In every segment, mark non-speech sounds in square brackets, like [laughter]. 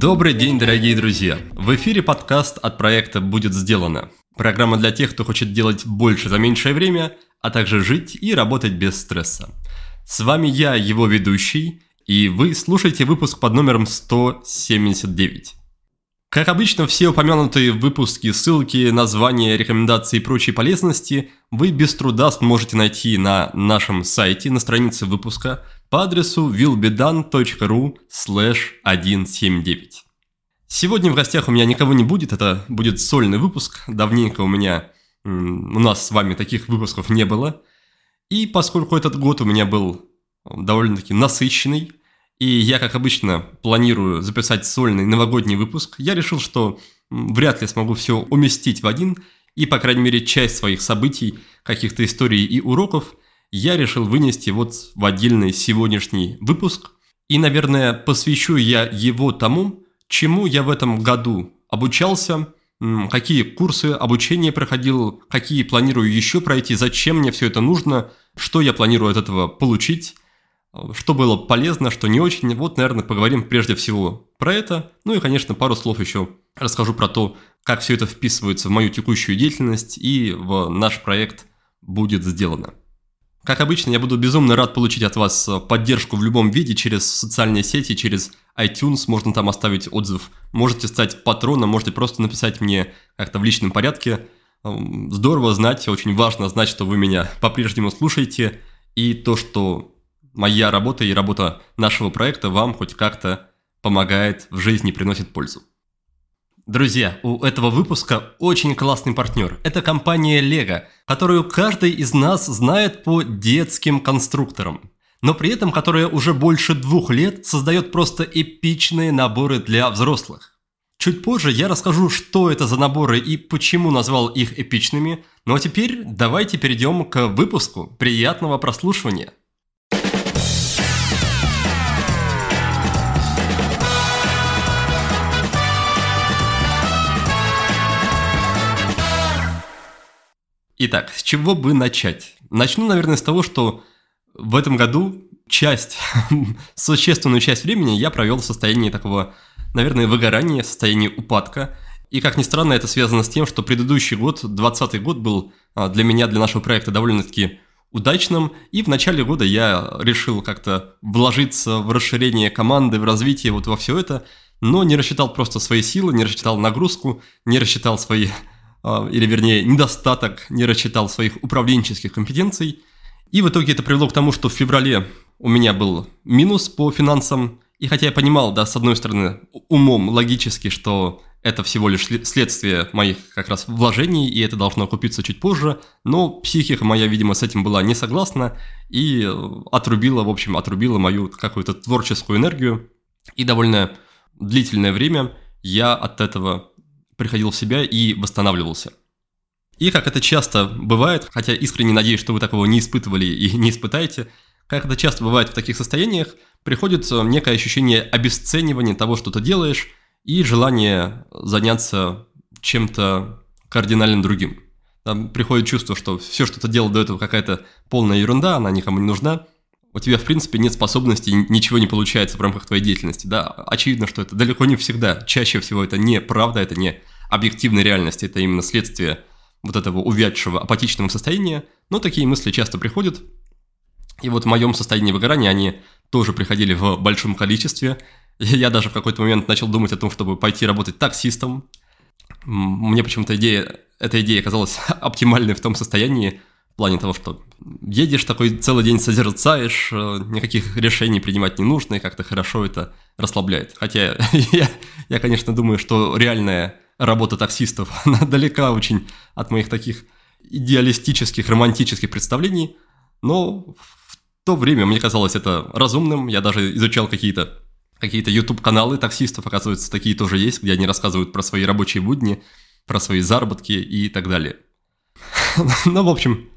Добрый день, дорогие друзья! В эфире подкаст от проекта «Будет сделано». Программа для тех, кто хочет делать больше за меньшее время, а также жить и работать без стресса. С вами я, его ведущий, и вы слушаете выпуск под номером 179. Как обычно, все упомянутые выпуски, ссылки, названия, рекомендации и прочие полезности вы без труда сможете найти на нашем сайте на странице выпуска по адресу willbedone.ru 179. Сегодня в гостях у меня никого не будет, это будет сольный выпуск. Давненько у меня, у нас с вами таких выпусков не было. И поскольку этот год у меня был довольно-таки насыщенный, и я, как обычно, планирую записать сольный новогодний выпуск, я решил, что вряд ли смогу все уместить в один, и, по крайней мере, часть своих событий, каких-то историй и уроков я решил вынести вот в отдельный сегодняшний выпуск. И, наверное, посвящу я его тому, чему я в этом году обучался, какие курсы обучения проходил, какие планирую еще пройти, зачем мне все это нужно, что я планирую от этого получить – что было полезно, что не очень. Вот, наверное, поговорим прежде всего про это. Ну и, конечно, пару слов еще расскажу про то, как все это вписывается в мою текущую деятельность и в наш проект будет сделано. Как обычно, я буду безумно рад получить от вас поддержку в любом виде через социальные сети, через iTunes, можно там оставить отзыв. Можете стать патроном, можете просто написать мне как-то в личном порядке. Здорово знать, очень важно знать, что вы меня [laughs] по-прежнему слушаете, и то, что моя работа и работа нашего проекта вам хоть как-то помогает в жизни, приносит пользу. Друзья, у этого выпуска очень классный партнер. Это компания Lego, которую каждый из нас знает по детским конструкторам. Но при этом которая уже больше двух лет создает просто эпичные наборы для взрослых. Чуть позже я расскажу, что это за наборы и почему назвал их эпичными. Ну а теперь давайте перейдем к выпуску. Приятного прослушивания! Итак, с чего бы начать? Начну, наверное, с того, что в этом году часть, [laughs] существенную часть времени я провел в состоянии такого, наверное, выгорания, состоянии упадка. И, как ни странно, это связано с тем, что предыдущий год, 2020 год, был а, для меня, для нашего проекта довольно-таки удачным, и в начале года я решил как-то вложиться в расширение команды, в развитие, вот во все это, но не рассчитал просто свои силы, не рассчитал нагрузку, не рассчитал свои или вернее недостаток, не рассчитал своих управленческих компетенций. И в итоге это привело к тому, что в феврале у меня был минус по финансам. И хотя я понимал, да, с одной стороны, умом логически, что это всего лишь следствие моих как раз вложений, и это должно окупиться чуть позже, но психика моя, видимо, с этим была не согласна и отрубила, в общем, отрубила мою какую-то творческую энергию. И довольно длительное время я от этого приходил в себя и восстанавливался. И как это часто бывает, хотя искренне надеюсь, что вы такого не испытывали и [laughs] не испытаете, как это часто бывает в таких состояниях, приходит некое ощущение обесценивания того, что ты делаешь, и желание заняться чем-то кардинально другим. Там приходит чувство, что все, что ты делал до этого, какая-то полная ерунда, она никому не нужна, у тебя, в принципе, нет способности, ничего не получается в рамках твоей деятельности. Да, очевидно, что это далеко не всегда. Чаще всего это не правда, это не объективная реальность, это именно следствие вот этого увядшего апатичного состояния. Но такие мысли часто приходят. И вот в моем состоянии выгорания они тоже приходили в большом количестве. [laughs] Я даже в какой-то момент начал думать о том, чтобы пойти работать таксистом. Мне почему-то идея, эта идея оказалась [laughs] оптимальной в том состоянии, плане того, что едешь такой целый день созерцаешь, э, никаких решений принимать не нужно, и как-то хорошо это расслабляет. Хотя [laughs] я, я, конечно, думаю, что реальная работа таксистов, [laughs] она далека очень от моих таких идеалистических, романтических представлений, но в то время мне казалось это разумным, я даже изучал какие-то какие-то YouTube-каналы таксистов, оказывается, такие тоже есть, где они рассказывают про свои рабочие будни, про свои заработки и так далее. [laughs] Ну, в общем,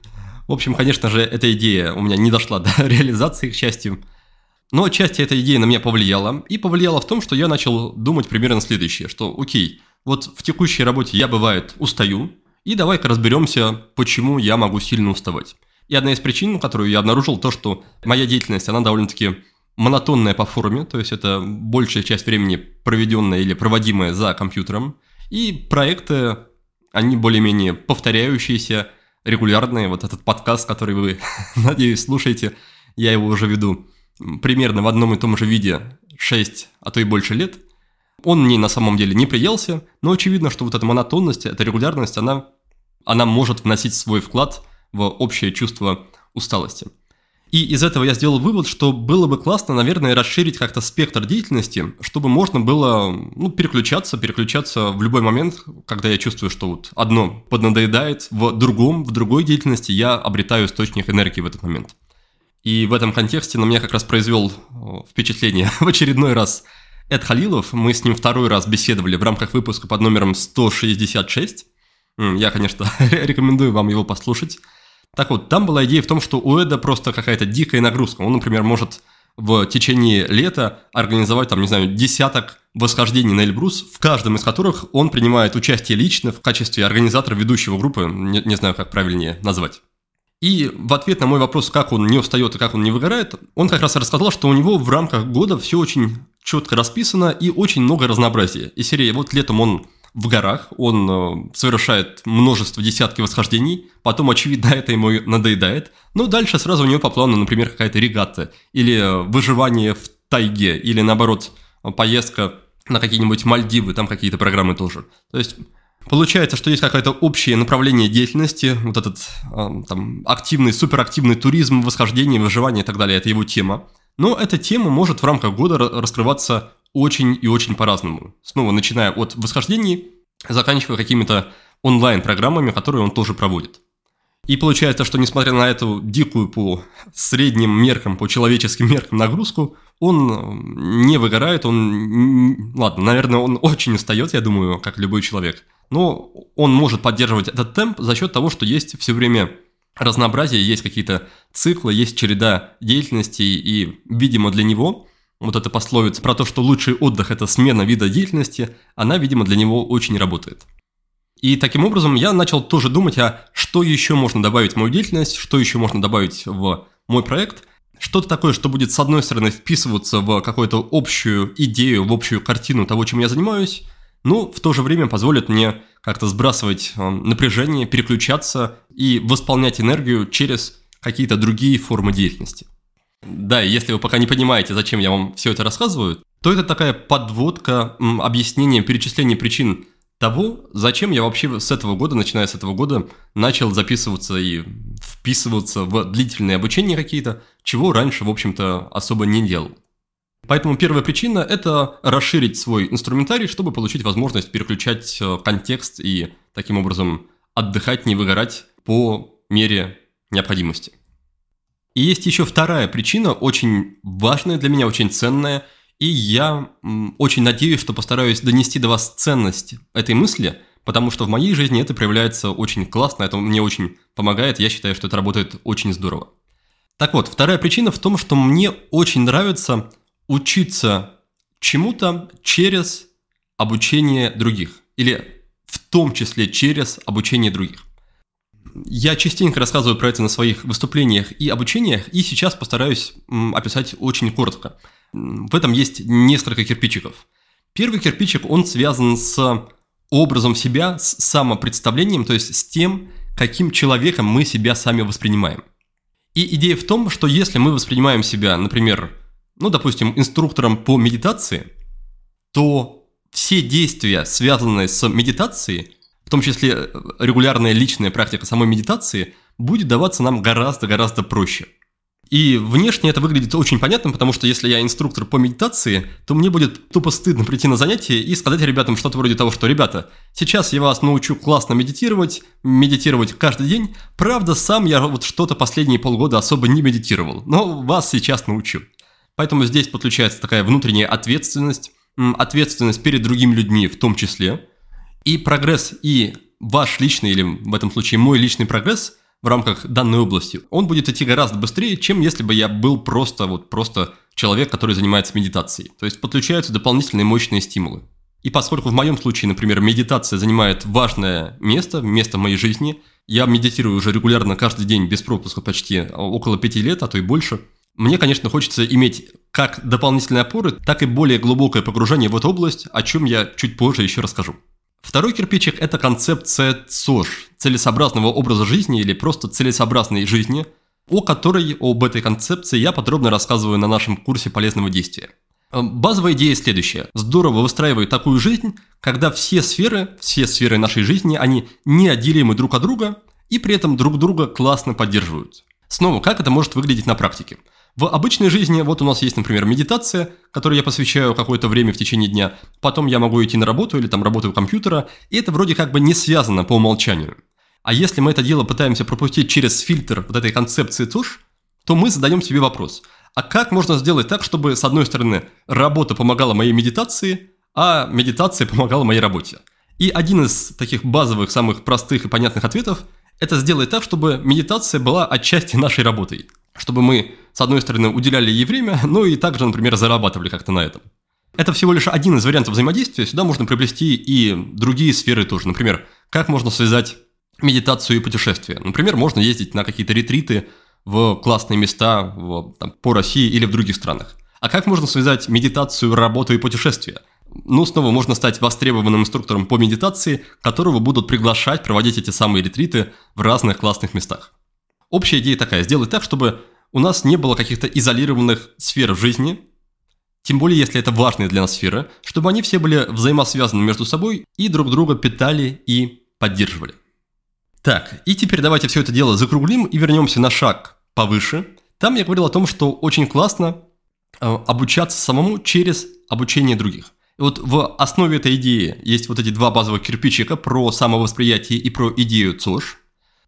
в общем, конечно же, эта идея у меня не дошла до [laughs] реализации, к счастью. Но отчасти эта идея на меня повлияла. И повлияла в том, что я начал думать примерно следующее, что окей, вот в текущей работе я, бывает, устаю, и давай-ка разберемся, почему я могу сильно уставать. И одна из причин, которую я обнаружил, то, что моя деятельность, она довольно-таки монотонная по форме, то есть это большая часть времени проведенная или проводимая за компьютером, и проекты, они более-менее повторяющиеся, регулярные. Вот этот подкаст, который вы, [laughs] надеюсь, слушаете, я его уже веду примерно в одном и том же виде 6, а то и больше лет. Он мне на самом деле не приелся, но очевидно, что вот эта монотонность, эта регулярность, она, она может вносить свой вклад в общее чувство усталости. И из этого я сделал вывод, что было бы классно, наверное, расширить как-то спектр деятельности, чтобы можно было ну, переключаться, переключаться в любой момент, когда я чувствую, что вот одно поднадоедает, в другом, в другой деятельности я обретаю источник энергии в этот момент. И в этом контексте на меня как раз произвел впечатление [laughs] в очередной раз Эд Халилов. Мы с ним второй раз беседовали в рамках выпуска под номером 166. Я, конечно, [laughs] рекомендую вам его послушать. Так вот, там была идея в том, что у Эда просто какая-то дикая нагрузка. Он, например, может в течение лета организовать, там, не знаю, десяток восхождений на Эльбрус, в каждом из которых он принимает участие лично в качестве организатора ведущего группы, не, не знаю, как правильнее назвать. И в ответ на мой вопрос, как он не устает и как он не выгорает, он как раз рассказал, что у него в рамках года все очень четко расписано и очень много разнообразия. И серия вот летом он в горах, он э, совершает множество десятки восхождений, потом, очевидно, [laughs] это ему надоедает, но дальше сразу у него по плану, например, какая-то регата, или э, выживание в тайге, или, наоборот, поездка на какие-нибудь Мальдивы, там какие-то программы тоже. То есть Получается, что есть какое-то общее направление деятельности, вот этот э, там активный, суперактивный туризм, восхождение, выживание и так далее, это его тема. Но эта тема может в рамках года раскрываться очень и очень по-разному. Снова начиная от восхождений, заканчивая какими-то онлайн-программами, которые он тоже проводит. И получается, что несмотря на эту дикую по средним меркам, по человеческим меркам нагрузку, он не выгорает, он, ладно, наверное, он очень устает, я думаю, как любой человек. Но он может поддерживать этот темп за счет того, что есть все время разнообразие, есть какие-то циклы, есть череда деятельности, и, видимо, для него вот эта пословица про то, что лучший отдых – это смена вида деятельности, она, видимо, для него очень работает. И таким образом я начал тоже думать, а что еще можно добавить в мою деятельность, что еще можно добавить в мой проект, что-то такое, что будет, с одной стороны, вписываться в какую-то общую идею, в общую картину того, чем я занимаюсь, но в то же время позволит мне как-то сбрасывать э, напряжение, переключаться и восполнять энергию через какие-то другие формы деятельности. Да, и если вы пока не понимаете, зачем я вам все это рассказываю, то это такая подводка, объяснение, перечисление причин того, зачем я вообще с этого года, начиная с этого года, начал записываться и вписываться в длительные обучения какие-то, чего раньше, в общем-то, особо не делал. Поэтому первая причина – это расширить свой инструментарий, чтобы получить возможность переключать э, контекст и таким образом отдыхать, не выгорать по мере необходимости. И есть еще вторая причина, очень важная для меня, очень ценная, и я очень надеюсь, что постараюсь донести до вас ценность этой мысли, потому что в моей жизни это проявляется очень классно, это мне очень помогает, я считаю, что это работает очень здорово. Так вот, вторая причина в том, что мне очень нравится учиться чему-то через обучение других, или в том числе через обучение других. Я частенько рассказываю про это на своих выступлениях и обучениях, и сейчас постараюсь описать очень коротко. В этом есть несколько кирпичиков. Первый кирпичик, он связан с образом себя, с самопредставлением, то есть с тем, каким человеком мы себя сами воспринимаем. И идея в том, что если мы воспринимаем себя, например, ну, допустим, инструктором по медитации, то все действия, связанные с медитацией, в том числе э, регулярная личная практика самой медитации, будет даваться нам гораздо-гораздо проще. И внешне это выглядит очень понятно, потому что если я инструктор по медитации, то мне будет тупо стыдно прийти на занятие и сказать ребятам что-то вроде того, что «Ребята, сейчас я вас научу классно медитировать, медитировать каждый день. Правда, сам я вот что-то последние полгода особо не медитировал, но вас сейчас научу». Поэтому здесь подключается такая внутренняя ответственность, ответственность перед другими людьми в том числе – и прогресс, и ваш личный, или в этом случае мой личный прогресс в рамках данной области, он будет идти гораздо быстрее, чем если бы я был просто, вот, просто человек, который занимается медитацией. То есть подключаются дополнительные мощные стимулы. И поскольку в моем случае, например, медитация занимает важное место, место в моей жизни, я медитирую уже регулярно каждый день без пропуска почти около пяти лет, а то и больше, мне, конечно, хочется иметь как дополнительные опоры, так и более глубокое погружение в эту область, о чем я чуть позже еще расскажу. Второй кирпичик – это концепция ЦОЖ – целесообразного образа жизни или просто целесообразной жизни, о которой, об этой концепции я подробно рассказываю на нашем курсе полезного действия. Э, базовая идея следующая. Здорово выстраивать такую жизнь, когда все сферы, все сферы нашей жизни, они неотделимы друг от друга и при этом друг друга классно поддерживают. Снова, как это может выглядеть на практике? В обычной жизни, вот у нас есть, например, медитация, которой я посвящаю какое-то время в течение дня, потом я могу идти на работу или там работаю у компьютера, и это вроде как бы не связано по умолчанию. А если мы это дело пытаемся пропустить через фильтр вот этой концепции ТУШ, то мы задаем себе вопрос – а как можно сделать так, чтобы, с одной стороны, работа помогала моей медитации, а медитация помогала моей работе? И один из таких базовых, самых простых и понятных ответов – это сделать так, чтобы медитация была отчасти нашей работой. Чтобы мы, с одной стороны, уделяли ей время, [laughs] но и также, например, зарабатывали как-то на этом. Это всего лишь один из вариантов взаимодействия. Сюда можно приплести и другие сферы тоже. Например, как можно связать медитацию и путешествия. Например, можно ездить на какие-то ретриты в классные места в, там, по России или в других странах. А как можно связать медитацию, работу и путешествия? Ну, снова можно стать востребованным инструктором по медитации, которого будут приглашать проводить эти самые ретриты в разных классных местах. Общая идея такая – сделать так, чтобы у нас не было каких-то изолированных сфер в жизни, тем более если это важные для нас сферы, чтобы они все были взаимосвязаны между собой и друг друга питали и поддерживали. Так, и теперь давайте все это дело закруглим и вернемся на шаг повыше. Там я говорил о том, что очень классно э, обучаться самому через обучение других. И вот в основе этой идеи есть вот эти два базовых кирпичика про самовосприятие и про идею ЦОЖ.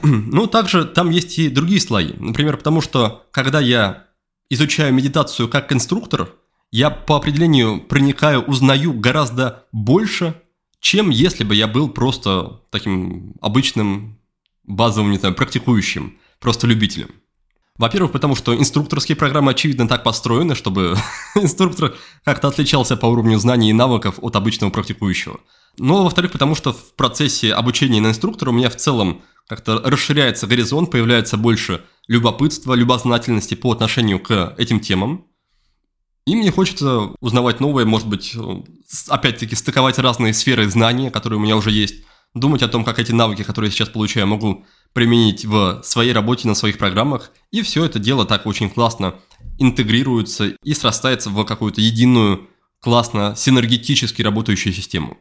[clears throat] Ну, также там есть и другие слои. Например, потому что когда я изучаю медитацию как инструктор, я по определению проникаю, узнаю гораздо больше, чем если бы я был просто таким обычным базовым, не знаю, практикующим, просто любителем. Во-первых, потому что инструкторские программы, очевидно, так построены, чтобы [laughs] инструктор как-то отличался по уровню знаний и навыков от обычного практикующего. Но, во-вторых, потому что в процессе обучения на инструктора у меня в целом как-то расширяется горизонт, появляется больше любопытства, любознательности по отношению к этим темам. И мне хочется узнавать новое, может быть, опять-таки стыковать разные сферы знаний, которые у меня уже есть, думать о том, как эти навыки, которые я сейчас получаю, могу применить в своей работе на своих программах, и все это дело так очень классно интегрируется и срастается в какую-то единую, классно, синергетически работающую систему.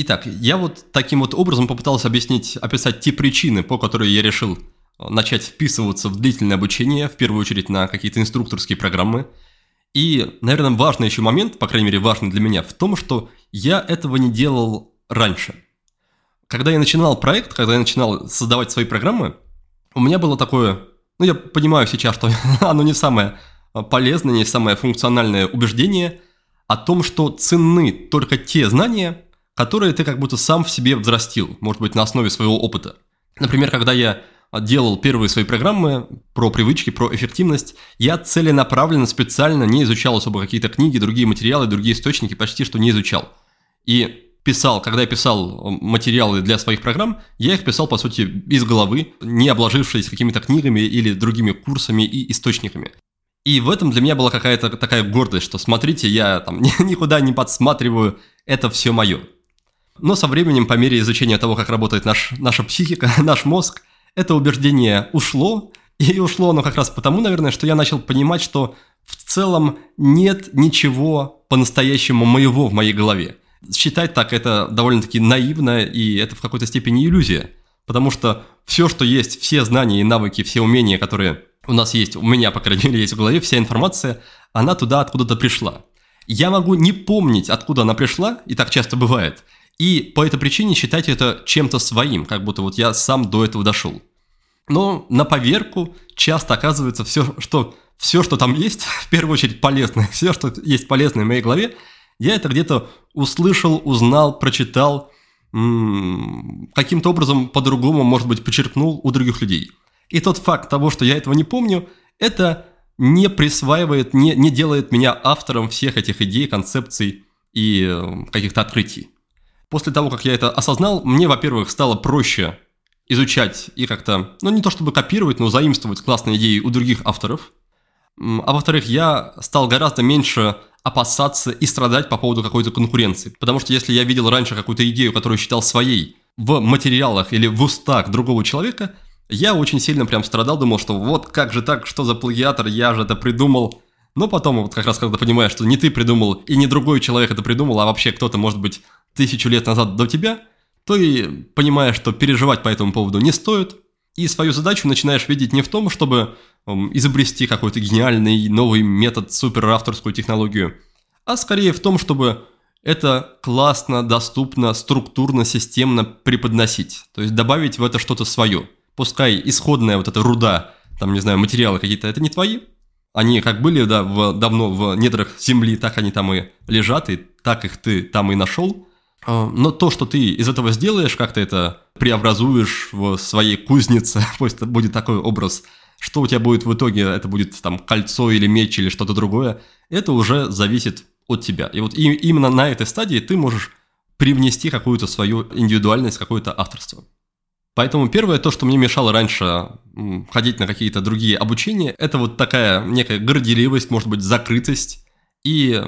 Итак, я вот таким вот образом попытался объяснить, описать те причины, по которым я решил начать вписываться в длительное обучение, в первую очередь на какие-то инструкторские программы. И, наверное, важный еще момент, по крайней мере, важный для меня, в том, что я этого не делал раньше – когда я начинал проект, когда я начинал создавать свои программы, у меня было такое, ну я понимаю сейчас, что [laughs] оно не самое а, полезное, не самое функциональное убеждение о том, что ценны только те знания, которые ты как будто сам в себе взрастил, может быть, на основе своего опыта. Например, когда я делал первые свои программы про привычки, про эффективность, я целенаправленно, специально не изучал особо какие-то книги, другие материалы, другие источники, почти что не изучал. И писал, когда я писал материалы для своих программ, я их писал, по сути, из головы, не обложившись какими-то книгами или другими курсами и источниками. И в этом для меня была какая-то такая гордость, что смотрите, я там [laughs] никуда не подсматриваю, это все мое. Но со временем, по мере изучения того, как работает наш, наша психика, [laughs] наш мозг, это убеждение ушло, и ушло оно как раз потому, наверное, что я начал понимать, что в целом нет ничего по-настоящему моего в моей голове. Считать так это довольно-таки наивно, и это в какой-то степени иллюзия. Потому что все, что есть, все знания и навыки, все умения, которые у нас есть, у меня, по крайней [laughs] мере, есть в голове, вся информация, она туда откуда-то пришла. Я могу не помнить, откуда она пришла, и так часто бывает, и по этой причине считать это чем-то своим, как будто вот я сам до этого дошел. Но на поверку часто оказывается все, что, все, что там есть, [laughs] в первую очередь полезное, [laughs] все, что есть полезное в моей голове, я это где-то услышал, узнал, прочитал, каким-то образом по-другому, может быть, почерпнул у других людей. И тот факт того, что я этого не помню, это не присваивает, не, не делает меня автором всех этих идей, концепций и э, каких-то открытий. После того, как я это осознал, мне, во-первых, стало проще изучать и как-то, ну не то чтобы копировать, но заимствовать классные идеи у других авторов. А во-вторых, я стал гораздо меньше опасаться и страдать по поводу какой-то конкуренции. Потому что если я видел раньше какую-то идею, которую считал своей, в материалах или в устах другого человека, я очень сильно прям страдал, думал, что вот как же так, что за плагиатор, я же это придумал. Но потом, вот как раз когда понимаешь, что не ты придумал и не другой человек это придумал, а вообще кто-то, может быть, тысячу лет назад до тебя, то и понимаешь, что переживать по этому поводу не стоит, и свою задачу начинаешь видеть не в том, чтобы um, изобрести какой-то гениальный новый метод, супер авторскую технологию, а скорее в том, чтобы это классно, доступно, структурно, системно преподносить. То есть добавить в это что-то свое. Пускай исходная вот эта руда, там, не знаю, материалы какие-то, это не твои. Они как были да, в, давно в недрах земли, так они там и лежат, и так их ты там и нашел. А, но то, что ты из этого сделаешь, как ты это преобразуешь в своей кузнице, [laughs] пусть будет такой образ, что у тебя будет в итоге, это будет там кольцо или меч или что-то другое, это уже зависит от тебя. И вот и, именно на этой стадии ты можешь привнести какую-то свою индивидуальность, какое-то авторство. Поэтому первое, то, что мне мешало раньше ходить на какие-то другие обучения, это вот такая некая горделивость, может быть, закрытость и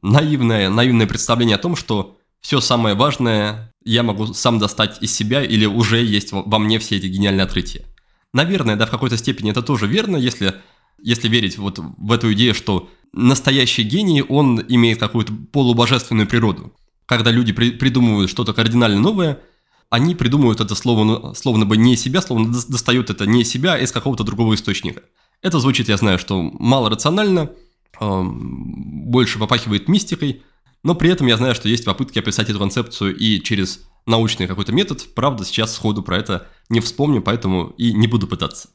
наивное, наивное представление о том, что все самое важное я могу сам достать из себя или уже есть во мне все эти гениальные открытия. Наверное, да, в какой-то степени это тоже верно, если, если верить вот в эту идею, что настоящий гений, он имеет какую-то полубожественную природу. Когда люди при, придумывают что-то кардинально новое, они придумывают это словно, словно бы не себя, словно достают это не себя, а из какого-то другого источника. Это звучит, я знаю, что мало рационально, э, больше попахивает мистикой – но при этом я знаю, что есть попытки описать эту концепцию и через научный какой-то метод. Правда, сейчас сходу про это не вспомню, поэтому и не буду пытаться.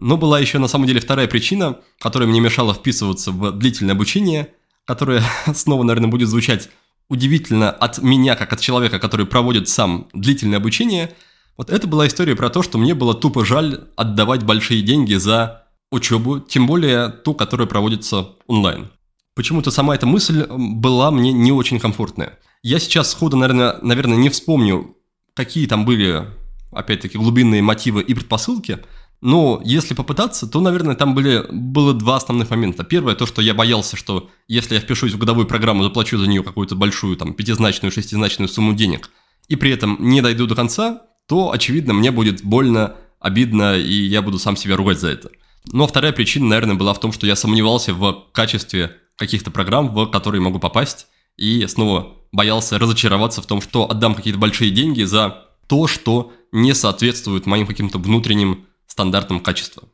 Но была еще на самом деле вторая причина, которая мне мешала вписываться в длительное обучение, которая [laughs] снова, наверное, будет звучать удивительно от меня, как от человека, который проводит сам длительное обучение. Вот это была история про то, что мне было тупо жаль отдавать большие деньги за учебу, тем более ту, которая проводится онлайн. Почему-то сама эта мысль была мне не очень комфортная. Я сейчас сходу, наверное, наверное, не вспомню, какие там были, опять-таки, глубинные мотивы и предпосылки, но если попытаться, то, наверное, там были, было два основных момента. Первое, то, что я боялся, что если я впишусь в годовую программу, заплачу за нее какую-то большую, там, пятизначную, шестизначную сумму денег, и при этом не дойду до конца, то, очевидно, мне будет больно, обидно, и я буду сам себя ругать за это. Но вторая причина, наверное, была в том, что я сомневался в качестве каких-то программ, в которые могу попасть, и снова боялся разочароваться в том, что отдам какие-то большие деньги за то, что не соответствует моим каким-то внутренним стандартам качества.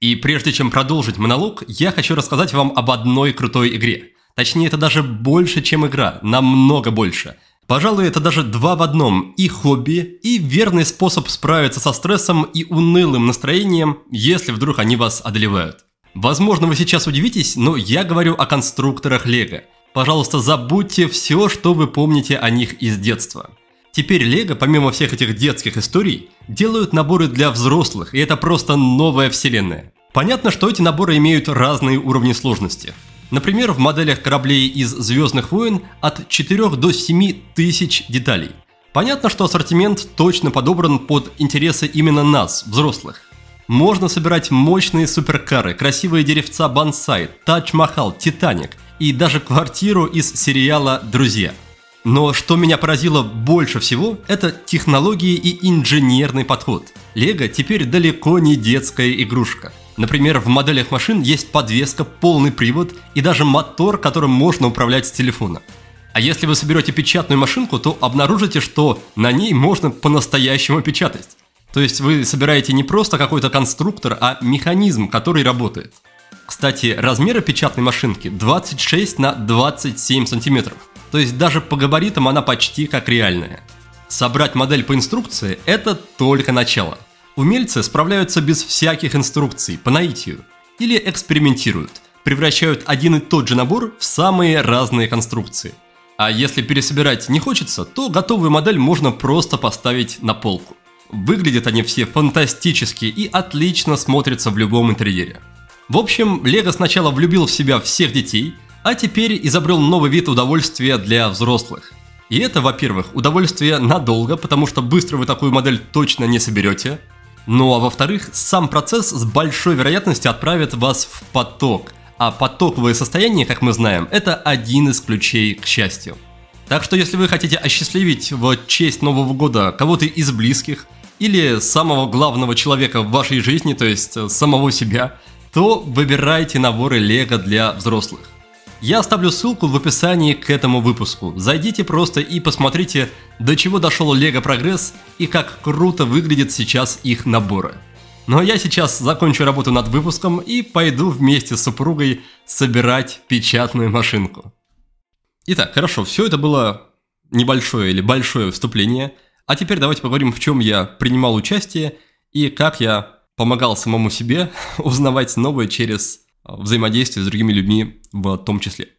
И прежде чем продолжить монолог, я хочу рассказать вам об одной крутой игре. Точнее, это даже больше, чем игра, намного больше. Пожалуй, это даже два в одном – и хобби, и верный способ справиться со стрессом и унылым настроением, если вдруг они вас одолевают. Возможно, вы сейчас удивитесь, но я говорю о конструкторах Лего. Пожалуйста, забудьте все, что вы помните о них из детства. Теперь Лего, помимо всех этих детских историй, делают наборы для взрослых, и это просто новая вселенная. Понятно, что эти наборы имеют разные уровни сложности. Например, в моделях кораблей из «Звездных войн» от 4 до 7 тысяч деталей. Понятно, что ассортимент точно подобран под интересы именно нас, взрослых. Можно собирать мощные суперкары, красивые деревца бонсай, Тадж-Махал, Титаник и даже квартиру из сериала «Друзья». Но что меня поразило больше всего, это технологии и инженерный подход. Лего теперь далеко не детская игрушка. Например, в моделях машин есть подвеска, полный привод и даже мотор, которым можно управлять с телефона. А если вы соберете печатную машинку, то обнаружите, что на ней можно по-настоящему печатать. То есть вы собираете не просто какой-то конструктор, а механизм, который работает. Кстати, размеры печатной машинки 26 на 27 сантиметров. То есть даже по габаритам она почти как реальная. Собрать модель по инструкции – это только начало. Умельцы справляются без всяких инструкций, по наитию. Или экспериментируют, превращают один и тот же набор в самые разные конструкции. А если пересобирать не хочется, то готовую модель можно просто поставить на полку. Выглядят они все фантастически и отлично смотрятся в любом интерьере. В общем, Лего сначала влюбил в себя всех детей, А теперь изобрел новый вид удовольствия для взрослых. И это, во-первых, удовольствие надолго, потому что быстро вы такую модель точно не соберете. Ну а во-вторых, сам процесс с большой вероятностью отправит вас в поток. А потоковое состояние, как мы знаем, это один из ключей к счастью. Так что если вы хотите осчастливить в честь Нового года кого-то из близких или самого главного человека в вашей жизни, то есть э, самого себя, то выбирайте наборы Лего для взрослых. Я оставлю ссылку в описании к этому выпуску. Зайдите просто и посмотрите, до чего дошел Лего Прогресс и как круто выглядят сейчас их наборы. Ну а я сейчас закончу работу над выпуском и пойду вместе с супругой собирать печатную машинку. Итак, хорошо, все это было небольшое или большое вступление. А теперь давайте поговорим, в чем я принимал участие и как я помогал самому себе [laughs] узнавать новое через а, взаимодействие с другими людьми в том числе.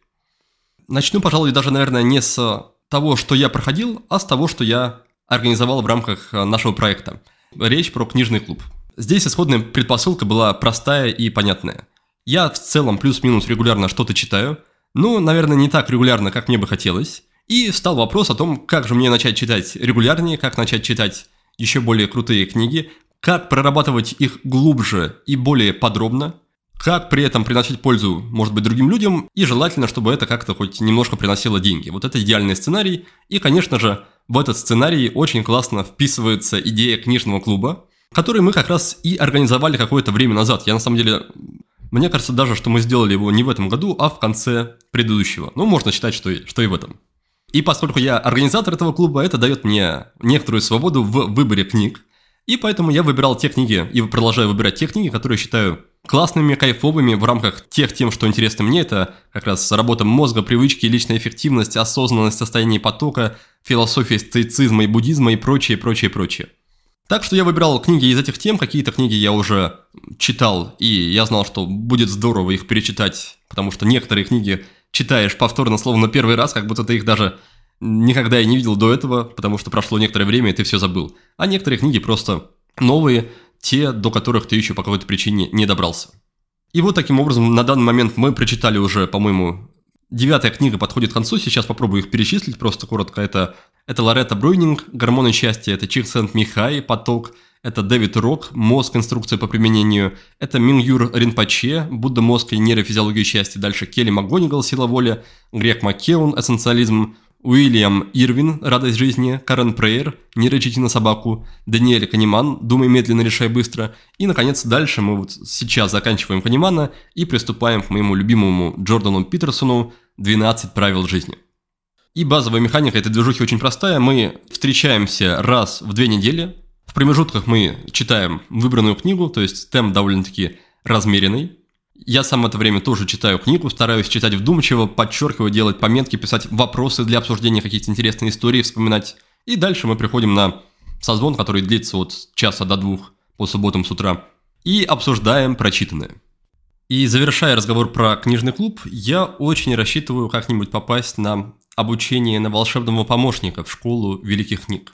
Начну, пожалуй, даже, наверное, не с того, что я проходил, а с того, что я организовал в рамках а, нашего проекта. Речь про книжный клуб. Здесь исходная предпосылка была простая и понятная. Я в целом плюс-минус регулярно что-то читаю – ну, наверное, не так регулярно, как мне бы хотелось. И встал вопрос о том, как же мне начать читать регулярнее, как начать читать еще более крутые книги, как прорабатывать их глубже и более подробно, как при этом приносить пользу, может быть, другим людям, и желательно, чтобы это как-то хоть немножко приносило деньги. Вот это идеальный сценарий, и, конечно же, в этот сценарий очень классно вписывается идея книжного клуба, который мы как раз и организовали какое-то время назад. Я, на самом деле, мне кажется даже, что мы сделали его не в этом году, а в конце предыдущего. Ну, можно считать, что и, что и в этом. И поскольку я организатор этого клуба, это дает мне некоторую свободу в выборе книг. И поэтому я выбирал те книги и продолжаю выбирать те книги, которые считаю классными, кайфовыми в рамках тех тем, что интересно мне. Это как раз работа мозга, привычки, личная эффективность, осознанность, состояние потока, философия стоицизма и буддизма и прочее, прочее, прочее. Так что я выбирал книги из этих тем, какие-то книги я уже читал, и я знал, что будет здорово их перечитать, потому что некоторые книги читаешь повторно, словно первый раз, как будто ты их даже никогда и не видел до этого, потому что прошло некоторое время, и ты все забыл. А некоторые книги просто новые, те, до которых ты еще по какой-то причине не добрался. И вот таким образом на данный момент мы прочитали уже, по-моему, девятая книга подходит к концу, сейчас попробую их перечислить просто коротко. Это это Лоретта Брюнинг, «Гормоны счастья», это Чиксент Михай, «Поток», это Дэвид Рок, «Мозг. Инструкция по применению», это Мингюр Ринпоче, «Будда. Мозг и нейрофизиология счастья», дальше Келли МакГонигал, «Сила воли», Грег Маккеун, «Эссенциализм», Уильям Ирвин, «Радость жизни», Карен Прейер, «Не рычите на собаку», Даниэль Канеман, «Думай медленно, решай быстро». И, наконец, дальше мы вот сейчас заканчиваем Канемана и приступаем к моему любимому Джордану Питерсону «12 правил жизни». И базовая механика этой движухи очень простая. Мы встречаемся раз в две недели. В промежутках мы читаем выбранную книгу, то есть темп довольно-таки размеренный. Я сам в это время тоже читаю книгу, стараюсь читать вдумчиво, подчеркиваю, делать пометки, писать вопросы для обсуждения каких-то интересных историй, вспоминать. И дальше мы приходим на созвон, который длится от часа до двух по субботам с утра, и обсуждаем прочитанное. И завершая разговор про книжный клуб, я очень рассчитываю как-нибудь попасть на обучение на волшебного помощника в школу великих книг.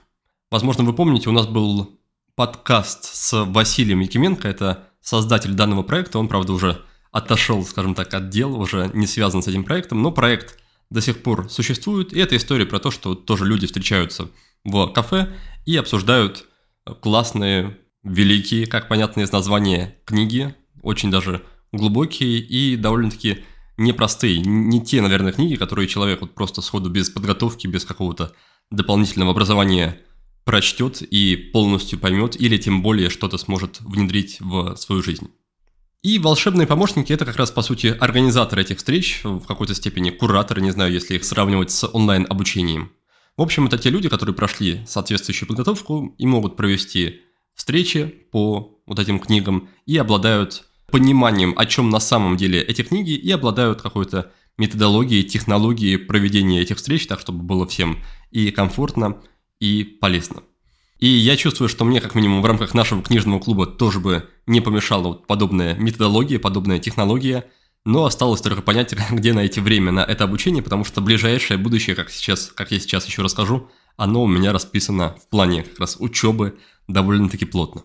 Возможно, вы помните, у нас был подкаст с Василием Якименко, это создатель данного проекта, он, правда, уже отошел, скажем так, от дел, уже не связан с этим проектом, но проект до сих пор существует, и это история про то, что тоже люди встречаются в кафе и обсуждают классные, великие, как понятно из названия, книги, очень даже глубокие и довольно-таки непростые, не те, наверное, книги, которые человек вот просто сходу без подготовки, без какого-то дополнительного образования прочтет и полностью поймет, или тем более что-то сможет внедрить в свою жизнь. И волшебные помощники – это как раз, по сути, организаторы этих встреч, в какой-то степени кураторы, не знаю, если их сравнивать с онлайн-обучением. В общем, это те люди, которые прошли соответствующую подготовку и могут провести встречи по вот этим книгам и обладают пониманием, о чем на самом деле эти книги, и обладают какой-то методологией, технологией проведения этих встреч, так чтобы было всем и комфортно, и полезно. И я чувствую, что мне, как минимум, в рамках нашего книжного клуба тоже бы не помешала вот подобная методология, подобная технология, но осталось только понять, [laughs] где найти время на это обучение, потому что ближайшее будущее, как, сейчас, как я сейчас еще расскажу, оно у меня расписано в плане как раз учебы довольно-таки плотно.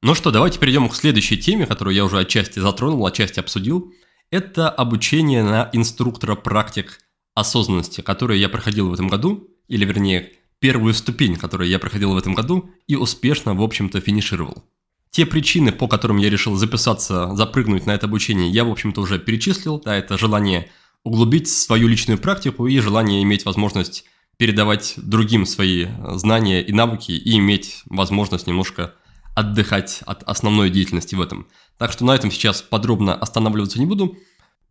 Ну что, давайте перейдем к следующей теме, которую я уже отчасти затронул, отчасти обсудил. Это обучение на инструктора практик осознанности, которое я проходил в этом году, или вернее, первую ступень, которую я проходил в этом году и успешно, в общем-то, финишировал. Те причины, по которым я решил записаться, запрыгнуть на это обучение, я, в общем-то, уже перечислил. Да, это желание углубить свою личную практику и желание иметь возможность передавать другим свои знания и навыки и иметь возможность немножко отдыхать от основной деятельности в этом. Так что на этом сейчас подробно останавливаться не буду.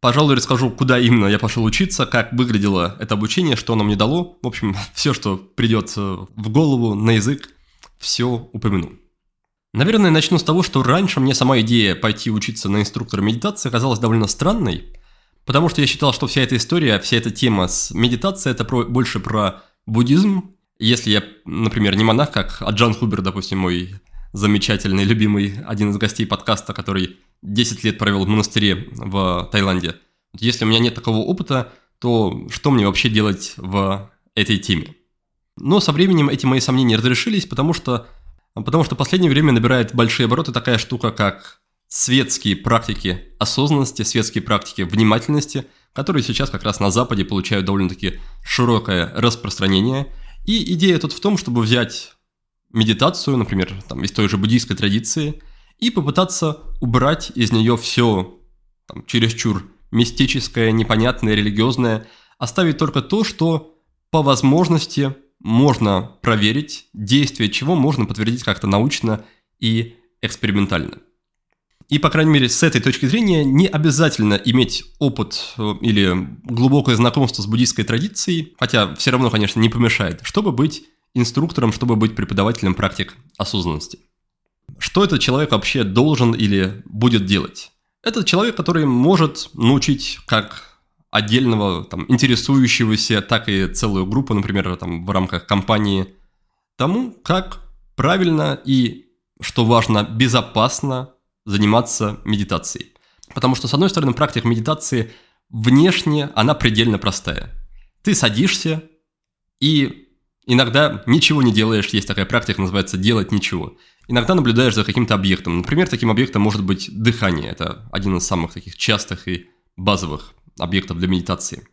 Пожалуй, расскажу, куда именно я пошел учиться, как выглядело это обучение, что оно мне дало. В общем, [laughs] все, что придет в голову, на язык, все упомяну. Наверное, начну с того, что раньше мне сама идея пойти учиться на инструктора медитации казалась довольно странной, потому что я считал, что вся эта история, вся эта тема с медитацией – это про, больше про буддизм. Если я, например, не монах, как Аджан Хубер, допустим, мой замечательный, любимый, один из гостей подкаста, который 10 лет провел в монастыре в Таиланде. Если у меня нет такого опыта, то что мне вообще делать в этой теме? Но со временем эти мои сомнения разрешились, потому что, потому что в последнее время набирает большие обороты такая штука, как светские практики осознанности, светские практики внимательности, которые сейчас как раз на Западе получают довольно-таки широкое распространение. И идея тут в том, чтобы взять медитацию, например, там, из той же буддийской традиции, и попытаться убрать из нее все там, чересчур мистическое, непонятное, религиозное, оставить только то, что по возможности можно проверить, действие чего можно подтвердить как-то научно и экспериментально. И, по крайней мере, с этой точки зрения не обязательно иметь опыт э, или глубокое знакомство с буддийской традицией, хотя все равно, конечно, не помешает, чтобы быть инструктором, чтобы быть преподавателем практик осознанности. Что этот человек вообще должен или будет делать? Это человек, который может научить как отдельного там, интересующегося, так и целую группу, например, там, в рамках компании, тому, как правильно и, что важно, безопасно заниматься медитацией. Потому что, с одной стороны, практика медитации внешне, она предельно простая. Ты садишься и Иногда ничего не делаешь, есть такая практика, называется «делать ничего». Иногда наблюдаешь за каким-то объектом. Например, таким объектом может быть дыхание. Это один из самых таких частых и базовых объектов для медитации.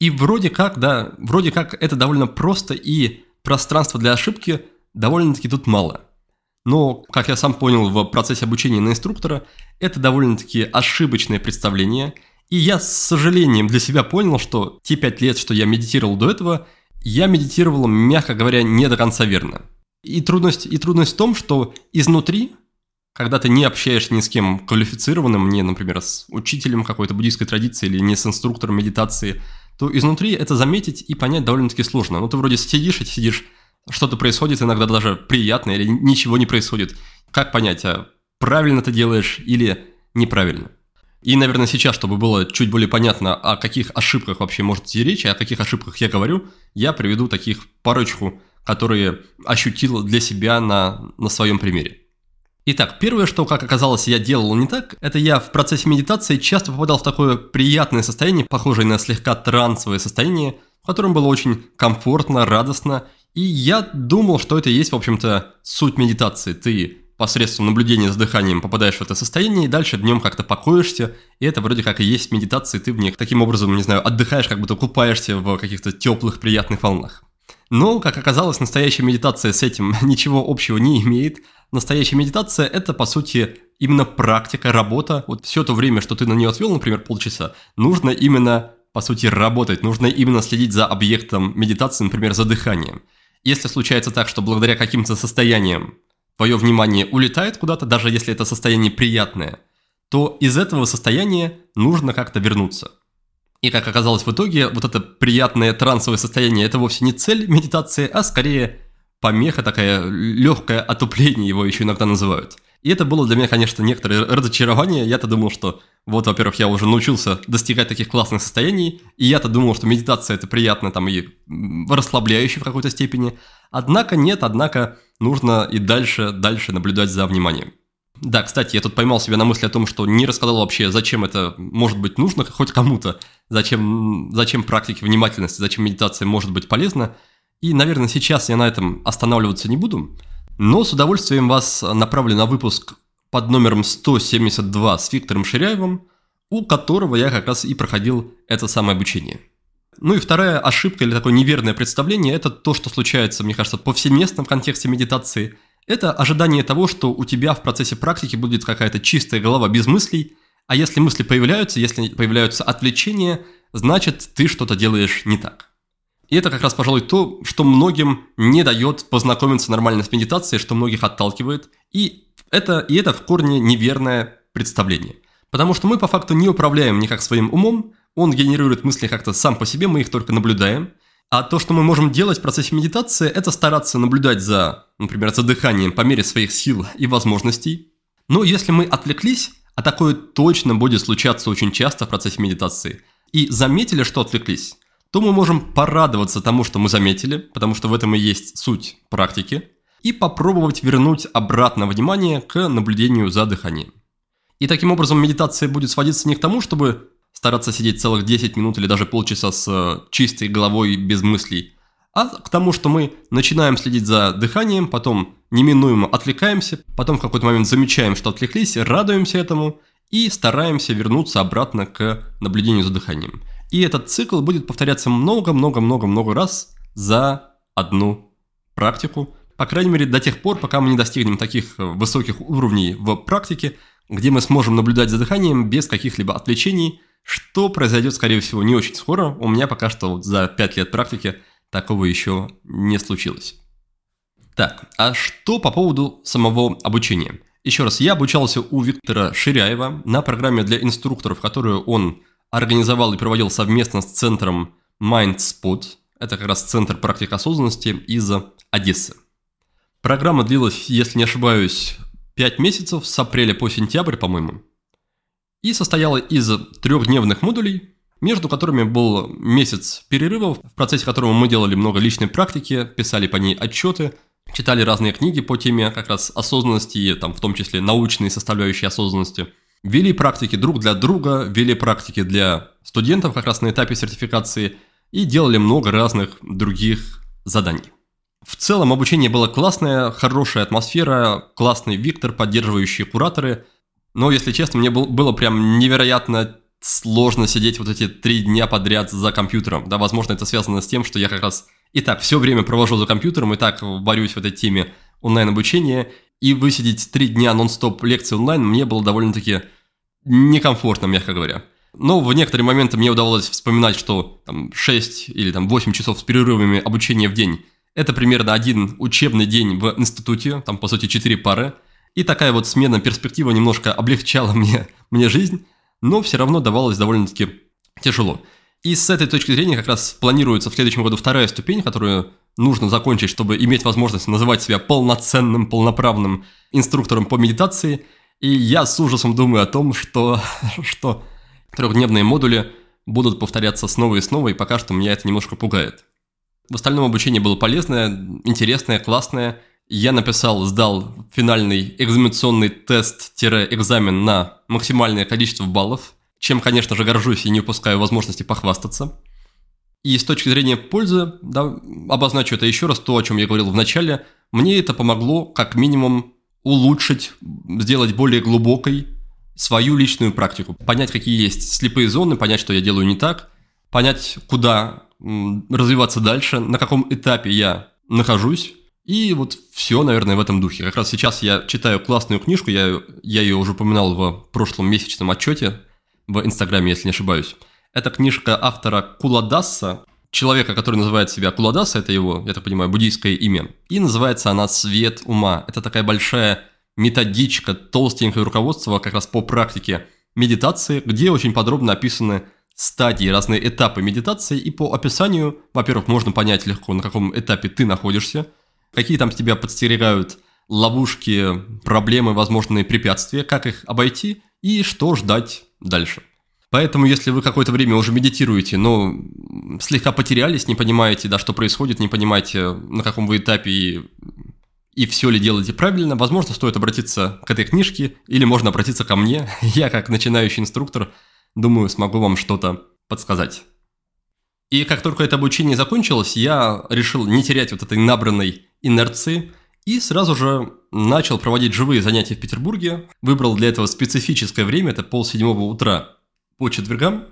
И вроде как, да, вроде как это довольно просто, и пространства для ошибки довольно-таки тут мало. Но, как я сам понял в процессе обучения на инструктора, это довольно-таки ошибочное представление. И я с сожалением для себя понял, что те пять лет, что я медитировал до этого – я медитировал, мягко говоря, не до конца верно. И трудность, и трудность в том, что изнутри, когда ты не общаешься ни с кем квалифицированным, не, например, с учителем какой-то буддийской традиции или не с инструктором медитации, то изнутри это заметить и понять довольно-таки сложно. Ну, ты вроде сидишь и сидишь, что-то происходит, иногда даже приятно или ничего не происходит. Как понять, а правильно ты делаешь или неправильно? И, наверное, сейчас, чтобы было чуть более понятно, о каких ошибках вообще может идти речь, и о каких ошибках я говорю, я приведу таких парочку, которые ощутил для себя на, на своем примере. Итак, первое, что, как оказалось, я делал не так, это я в процессе медитации часто попадал в такое приятное состояние, похожее на слегка трансовое состояние, в котором было очень комфортно, радостно, и я думал, что это и есть, в общем-то, суть медитации. Ты посредством наблюдения за дыханием попадаешь в это состояние, и дальше днем как-то покоишься, и это вроде как и есть медитация, и ты в ней таким образом, не знаю, отдыхаешь, как будто купаешься в каких-то теплых, приятных волнах. Но, как оказалось, настоящая медитация с этим [laughs] ничего общего не имеет. Настоящая медитация – это, по сути, именно практика, работа. Вот все то время, что ты на нее отвел, например, полчаса, нужно именно, по сути, работать. Нужно именно следить за объектом медитации, например, за дыханием. Если случается так, что благодаря каким-то состояниям твое внимание улетает куда-то, даже если это состояние приятное, то из этого состояния нужно как-то вернуться. И как оказалось в итоге, вот это приятное трансовое состояние – это вовсе не цель медитации, а скорее помеха такая, легкое отупление его еще иногда называют. И это было для меня, конечно, некоторое разочарование. Я-то думал, что вот, во-первых, я уже научился достигать таких классных состояний, и я-то думал, что медитация это приятно там и расслабляющая в какой-то степени. Однако нет, однако нужно и дальше, дальше наблюдать за вниманием. Да, кстати, я тут поймал себя на мысли о том, что не рассказал вообще, зачем это может быть нужно [laughs] хоть кому-то, зачем, зачем практики внимательности, зачем медитация может быть полезна. И, наверное, сейчас я на этом останавливаться не буду, но с удовольствием вас направлю на выпуск под номером 172 с Виктором Ширяевым, у которого я как раз и проходил это самое обучение. Ну и вторая ошибка или такое неверное представление – это то, что случается, мне кажется, повсеместно в контексте медитации. Это ожидание того, что у тебя в процессе практики будет какая-то чистая голова без мыслей, а если мысли появляются, если появляются отвлечения, значит, ты что-то делаешь не так. И это как раз, пожалуй, то, что многим не дает познакомиться нормально с медитацией, что многих отталкивает. И это, и это в корне неверное представление. Потому что мы по факту не управляем никак своим умом, он генерирует мысли как-то сам по себе, мы их только наблюдаем. А то, что мы можем делать в процессе медитации, это стараться наблюдать за, например, за дыханием по мере своих сил и возможностей. Но если мы отвлеклись, а такое точно будет случаться очень часто в процессе медитации, и заметили, что отвлеклись, то мы можем порадоваться тому, что мы заметили, потому что в этом и есть суть практики, и попробовать вернуть обратно внимание к наблюдению за дыханием. И таким образом медитация будет сводиться не к тому, чтобы стараться сидеть целых 10 минут или даже полчаса с э, чистой головой без мыслей, а к тому, что мы начинаем следить за дыханием, потом неминуемо отвлекаемся, потом в какой-то момент замечаем, что отвлеклись, радуемся этому и стараемся вернуться обратно к наблюдению за дыханием. И этот цикл будет повторяться много-много-много-много раз за одну практику, по крайней мере, до тех пор, пока мы не достигнем таких э, высоких уровней в практике, где мы сможем наблюдать за дыханием без каких-либо отвлечений, что произойдет, скорее всего, не очень скоро. У меня пока что за 5 лет практики такого еще не случилось. Так, а что по поводу самого обучения? Еще раз, я обучался у Виктора Ширяева на программе для инструкторов, которую он организовал и проводил совместно с центром MindSpot. Это как раз центр практик осознанности из Одессы. Программа длилась, если не ошибаюсь, 5 месяцев, с апреля по сентябрь, по-моему. И состояла из трехдневных модулей, между которыми был месяц перерывов, в процессе которого мы делали много личной практики, писали по ней отчеты, читали разные книги по теме как раз осознанности, там, в том числе научные составляющие осознанности, вели практики друг для друга, вели практики для студентов как раз на этапе сертификации и делали много разных других заданий. В целом обучение было классное, хорошая атмосфера, классный Виктор, поддерживающие кураторы. Но, если честно, мне был, было прям невероятно сложно сидеть вот эти три дня подряд за компьютером. Да, возможно, это связано с тем, что я как раз и так все время провожу за компьютером, и так борюсь в этой теме онлайн-обучения, и высидеть три дня нон-стоп лекции онлайн мне было довольно-таки некомфортно, мягко говоря. Но в некоторые моменты мне удавалось вспоминать, что там 6 или там 8 часов с перерывами обучения в день это примерно один учебный день в институте, там, по сути, четыре пары. И такая вот смена перспектива немножко облегчала мне, мне жизнь, но все равно давалось довольно-таки тяжело. И с этой точки зрения как раз планируется в следующем году вторая ступень, которую нужно закончить, чтобы иметь возможность называть себя полноценным, полноправным инструктором по медитации. И я с ужасом думаю о том, что, [laughs] что трехдневные модули будут повторяться снова и снова, и пока что меня это немножко пугает. В остальном обучение было полезное, интересное, классное. Я написал, сдал финальный экзаменационный тест-экзамен на максимальное количество баллов, чем, конечно же, горжусь и не упускаю возможности похвастаться. И с точки зрения пользы, да, обозначу это еще раз, то, о чем я говорил в начале, мне это помогло как минимум улучшить, сделать более глубокой свою личную практику, понять, какие есть слепые зоны, понять, что я делаю не так, понять, куда развиваться дальше, на каком этапе я нахожусь. И вот все, наверное, в этом духе. Как раз сейчас я читаю классную книжку, я, я ее уже упоминал в прошлом месячном отчете в Инстаграме, если не ошибаюсь. Это книжка автора Куладаса, человека, который называет себя Куладаса, это его, я так понимаю, буддийское имя. И называется она «Свет ума». Это такая большая методичка, толстенькое руководство как раз по практике медитации, где очень подробно описаны стадии, разные этапы медитации, и по описанию, во-первых, можно понять легко, на каком этапе ты находишься, какие там тебя подстерегают ловушки, проблемы, возможные препятствия, как их обойти и что ждать дальше. Поэтому, если вы какое-то время уже медитируете, но слегка потерялись, не понимаете, да, что происходит, не понимаете, на каком вы этапе и, и все ли делаете правильно, возможно, стоит обратиться к этой книжке или можно обратиться ко мне. [laughs] Я, как начинающий инструктор, Думаю, смогу вам что-то подсказать. И как только это обучение закончилось, я решил не терять вот этой набранной инерции И сразу же начал проводить живые занятия в Петербурге. Выбрал для этого специфическое время, это полседьмого утра по четвергам.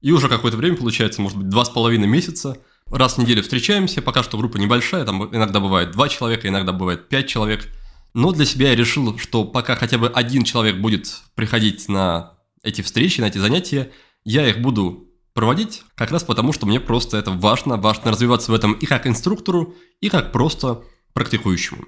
И уже какое-то время, получается, может быть, два с половиной месяца. Раз в неделю встречаемся, пока что группа небольшая, там иногда бывает два человека, иногда бывает пять человек. Но для себя я решил, что пока хотя бы один человек будет приходить на эти встречи, на эти занятия, я их буду проводить, как раз потому, что мне просто это важно, важно развиваться в этом и как инструктору, и как просто практикующему.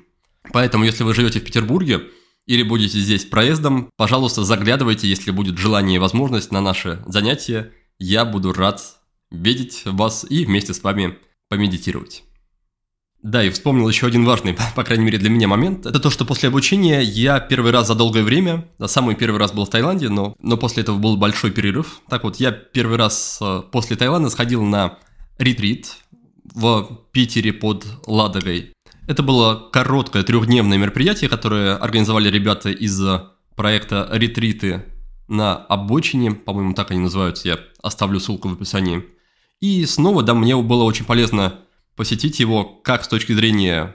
Поэтому, если вы живете в Петербурге или будете здесь проездом, пожалуйста, заглядывайте, если будет желание и возможность на наши занятия. Я буду рад видеть вас и вместе с вами помедитировать. Да, и вспомнил еще один важный, [laughs] по крайней мере для меня момент. Это то, что после обучения я первый раз за долгое время, самый первый раз был в Таиланде, но, но после этого был большой перерыв. Так вот, я первый раз э, после Таиланда сходил на ретрит в Питере под Ладогой. Это было короткое трехдневное мероприятие, которое организовали ребята из проекта «Ретриты на обочине», по-моему, так они называются, я оставлю ссылку в описании. И снова, да, мне было очень полезно посетить его как с точки зрения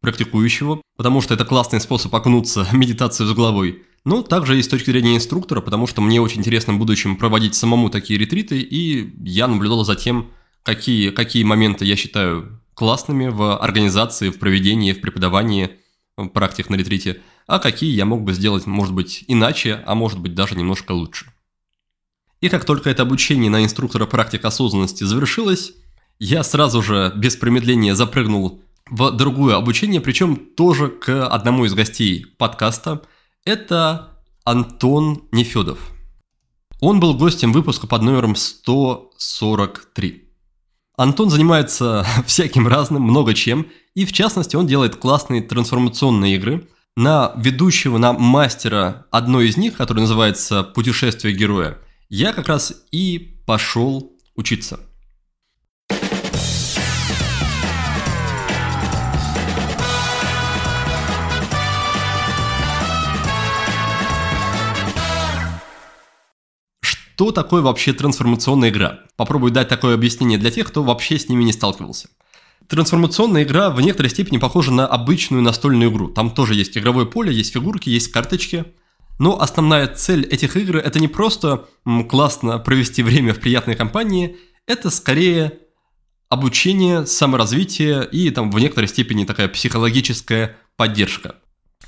практикующего, потому что это классный способ окунуться в медитацию с головой, но также и с точки зрения инструктора, потому что мне очень интересно в будущем проводить самому такие ретриты, и я наблюдал за тем, какие, какие моменты я считаю классными в организации, в проведении, в преподавании практик на ретрите, а какие я мог бы сделать, может быть, иначе, а может быть, даже немножко лучше. И как только это обучение на инструктора практик осознанности завершилось, я сразу же без промедления запрыгнул в другое обучение, причем тоже к одному из гостей подкаста. Это Антон Нефедов. Он был гостем выпуска под номером 143. Антон занимается [laughs] всяким разным, много чем, и в частности он делает классные трансформационные игры. На ведущего, на мастера одной из них, который называется «Путешествие героя», я как раз и пошел учиться – Что такое вообще трансформационная игра? Попробую дать такое объяснение для тех, кто вообще с ними не сталкивался. Трансформационная игра в некоторой степени похожа на обычную настольную игру. Там тоже есть игровое поле, есть фигурки, есть карточки. Но основная цель этих игр – это не просто классно провести время в приятной компании, это скорее обучение, саморазвитие и там в некоторой степени такая психологическая поддержка.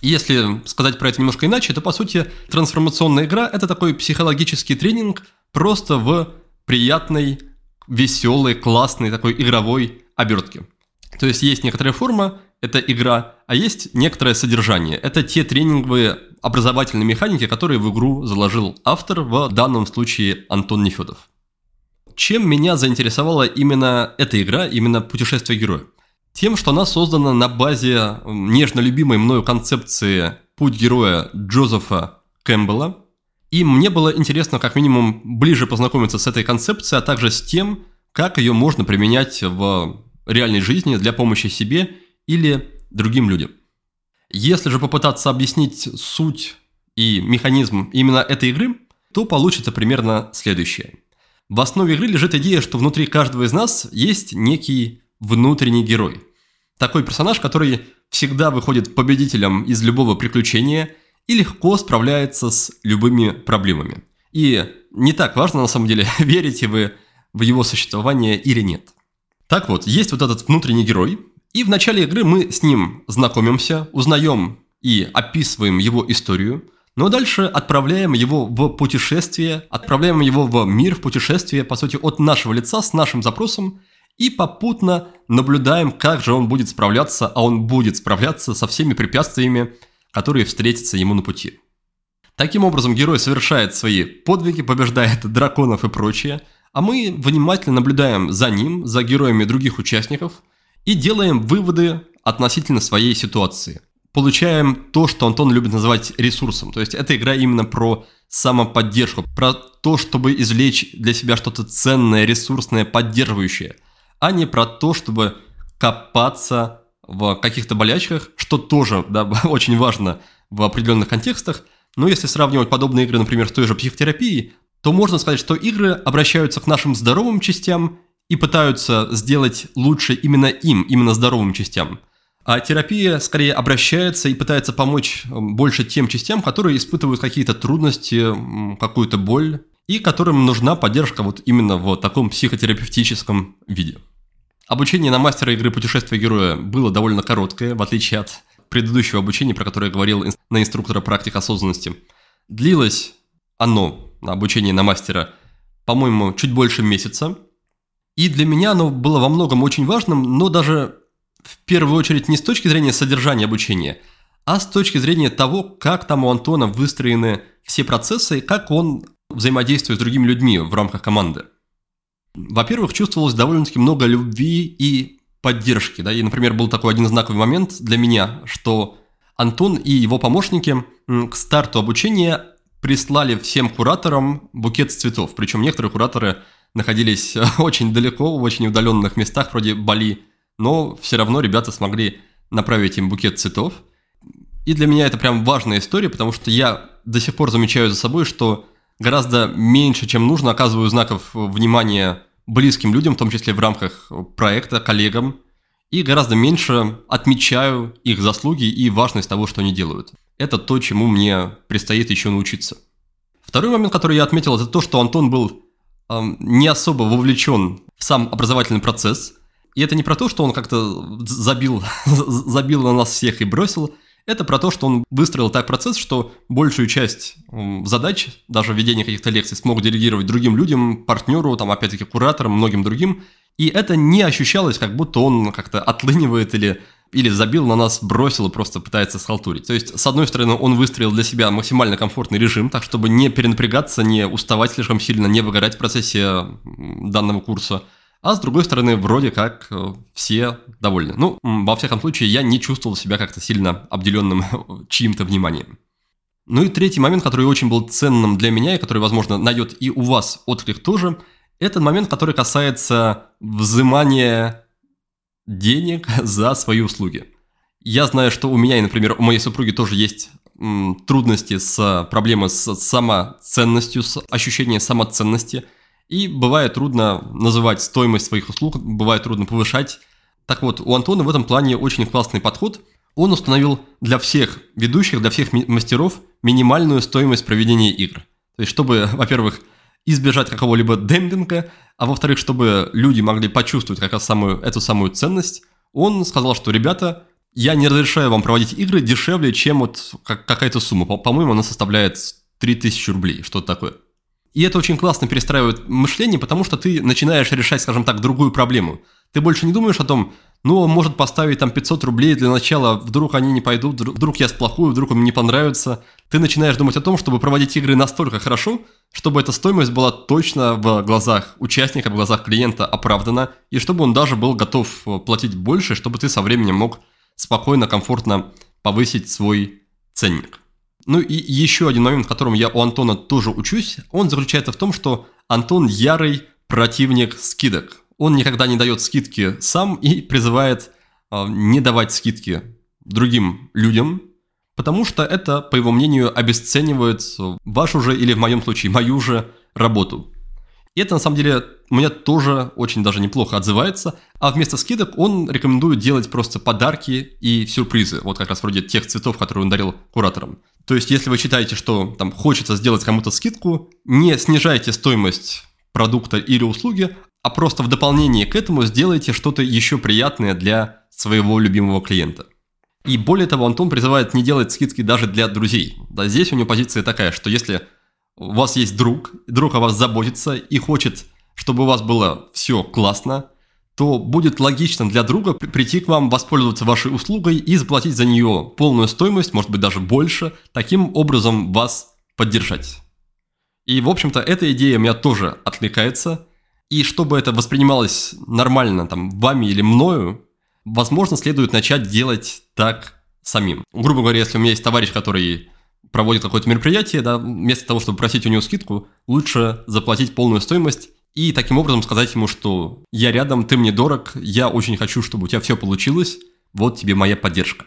Если сказать про это немножко иначе, то по сути трансформационная игра – это такой психологический тренинг просто в приятной, веселой, классной такой игровой обертке. То есть есть некоторая форма, это игра, а есть некоторое содержание. Это те тренинговые образовательные механики, которые в игру заложил автор, в данном случае Антон Нефедов. Чем меня заинтересовала именно эта игра, именно путешествие героя? Тем, что она создана на базе нежно любимой мною концепции «Путь героя» Джозефа Кэмпбелла. И мне было интересно как минимум ближе познакомиться с этой концепцией, а также с тем, как ее можно применять в реальной жизни для помощи себе или другим людям. Если же попытаться объяснить суть и механизм именно этой игры, то получится примерно следующее. В основе игры лежит идея, что внутри каждого из нас есть некий внутренний герой. Такой персонаж, который всегда выходит победителем из любого приключения и легко справляется с любыми проблемами. И не так важно, на самом деле, [laughs] верите вы в его существование или нет. Так вот, есть вот этот внутренний герой, и в начале игры мы с ним знакомимся, узнаем и описываем его историю, но дальше отправляем его в путешествие, отправляем его в мир, в путешествие, по сути, от нашего лица с нашим запросом, и попутно наблюдаем, как же он будет справляться, а он будет справляться со всеми препятствиями, которые встретятся ему на пути. Таким образом, герой совершает свои подвиги, побеждает драконов и прочее, а мы внимательно наблюдаем за ним, за героями других участников и делаем выводы относительно своей ситуации. Получаем то, что Антон любит называть ресурсом. То есть эта игра именно про самоподдержку, про то, чтобы извлечь для себя что-то ценное, ресурсное, поддерживающее – а не про то, чтобы копаться в каких-то болячках, что тоже да, [laughs] очень важно в определенных контекстах. Но если сравнивать подобные игры, например, с той же психотерапией, то можно сказать, что игры обращаются к нашим здоровым частям и пытаются сделать лучше именно им, именно здоровым частям. А терапия скорее обращается и пытается помочь больше тем частям, которые испытывают какие-то трудности, какую-то боль, и которым нужна поддержка вот именно в таком психотерапевтическом виде. Обучение на мастера игры «Путешествие героя» было довольно короткое, в отличие от предыдущего обучения, про которое я говорил на инструктора практик осознанности. Длилось оно, обучение на мастера, по-моему, чуть больше месяца. И для меня оно было во многом очень важным, но даже в первую очередь не с точки зрения содержания обучения, а с точки зрения того, как там у Антона выстроены все процессы и как он взаимодействует с другими людьми в рамках команды. Во-первых, чувствовалось довольно-таки много любви и поддержки. Да? И, например, был такой один знаковый момент для меня, что Антон и его помощники к старту обучения прислали всем кураторам букет цветов. Причем некоторые кураторы находились [laughs] очень далеко, в очень удаленных местах, вроде Бали, но все равно ребята смогли направить им букет цветов. И для меня это прям важная история, потому что я до сих пор замечаю за собой, что гораздо меньше, чем нужно, оказываю знаков внимания близким людям, в том числе в рамках проекта, коллегам, и гораздо меньше отмечаю их заслуги и важность того, что они делают. Это то, чему мне предстоит еще научиться. Второй момент, который я отметил, это то, что Антон был э, не особо вовлечен в сам образовательный процесс. И это не про то, что он как-то забил, [laughs] забил на нас всех и бросил, это про то, что он выстроил так процесс, что большую часть задач, даже введение каких-то лекций, смог делегировать другим людям, партнеру, там, опять-таки, кураторам, многим другим. И это не ощущалось, как будто он как-то отлынивает или, или забил на нас, бросил и просто пытается схалтурить. То есть, с одной стороны, он выстроил для себя максимально комфортный режим, так чтобы не перенапрягаться, не уставать слишком сильно, не выгорать в процессе данного курса – а с другой стороны, вроде как э, все довольны. Ну, во всяком случае, я не чувствовал себя как-то сильно обделенным [laughs] чьим-то вниманием. Ну и третий момент, который очень был ценным для меня, и который, возможно, найдет и у вас отклик тоже, это момент, который касается взимания денег [laughs] за свои услуги. Я знаю, что у меня и, например, у моей супруги тоже есть трудности с проблемой с самоценностью, с ощущением самоценности – и бывает трудно называть стоимость своих услуг, бывает трудно повышать. Так вот, у Антона в этом плане очень классный подход. Он установил для всех ведущих, для всех мастеров минимальную стоимость проведения игр. То есть, чтобы, [laughs] во-первых, избежать какого-либо демпинга, а во-вторых, чтобы люди могли почувствовать как раз самую, эту самую ценность, он сказал, что, ребята, я не разрешаю вам проводить игры дешевле, чем вот какая-то сумма. По-моему, она составляет 3000 рублей, что-то такое. И это очень классно перестраивает мышление, потому что ты начинаешь решать, скажем так, другую проблему. Ты больше не думаешь о том, ну, он может поставить там 500 рублей для начала, вдруг они не пойдут, вдруг я сплохую, вдруг им не понравится. Ты начинаешь думать о том, чтобы проводить игры настолько хорошо, чтобы эта стоимость была точно в глазах участника, в глазах клиента оправдана, и чтобы он даже был готов платить больше, чтобы ты со временем мог спокойно, комфортно повысить свой ценник. Ну и еще один момент, которым я у Антона тоже учусь, он заключается в том, что Антон ярый противник скидок. Он никогда не дает скидки сам и призывает э, не давать скидки другим людям, потому что это, по его мнению, обесценивает вашу же или в моем случае мою же работу. И это на самом деле у меня тоже очень даже неплохо отзывается. А вместо скидок он рекомендует делать просто подарки и сюрпризы. Вот как раз вроде тех цветов, которые он дарил кураторам. То есть, если вы считаете, что там хочется сделать кому-то скидку, не снижайте стоимость продукта или услуги, а просто в дополнение к этому сделайте что-то еще приятное для своего любимого клиента. И более того, Антон призывает не делать скидки даже для друзей. Да, здесь у него позиция такая, что если у вас есть друг, друг о вас заботится и хочет, чтобы у вас было все классно, то будет логично для друга прийти к вам, воспользоваться вашей услугой и заплатить за нее полную стоимость, может быть даже больше, таким образом вас поддержать. И, в общем-то, эта идея меня тоже отвлекается. И чтобы это воспринималось нормально там вами или мною, возможно, следует начать делать так самим. Грубо говоря, если у меня есть товарищ, который проводит какое-то мероприятие, да, вместо того, чтобы просить у него скидку, лучше заплатить полную стоимость и таким образом сказать ему, что я рядом, ты мне дорог, я очень хочу, чтобы у тебя все получилось, вот тебе моя поддержка.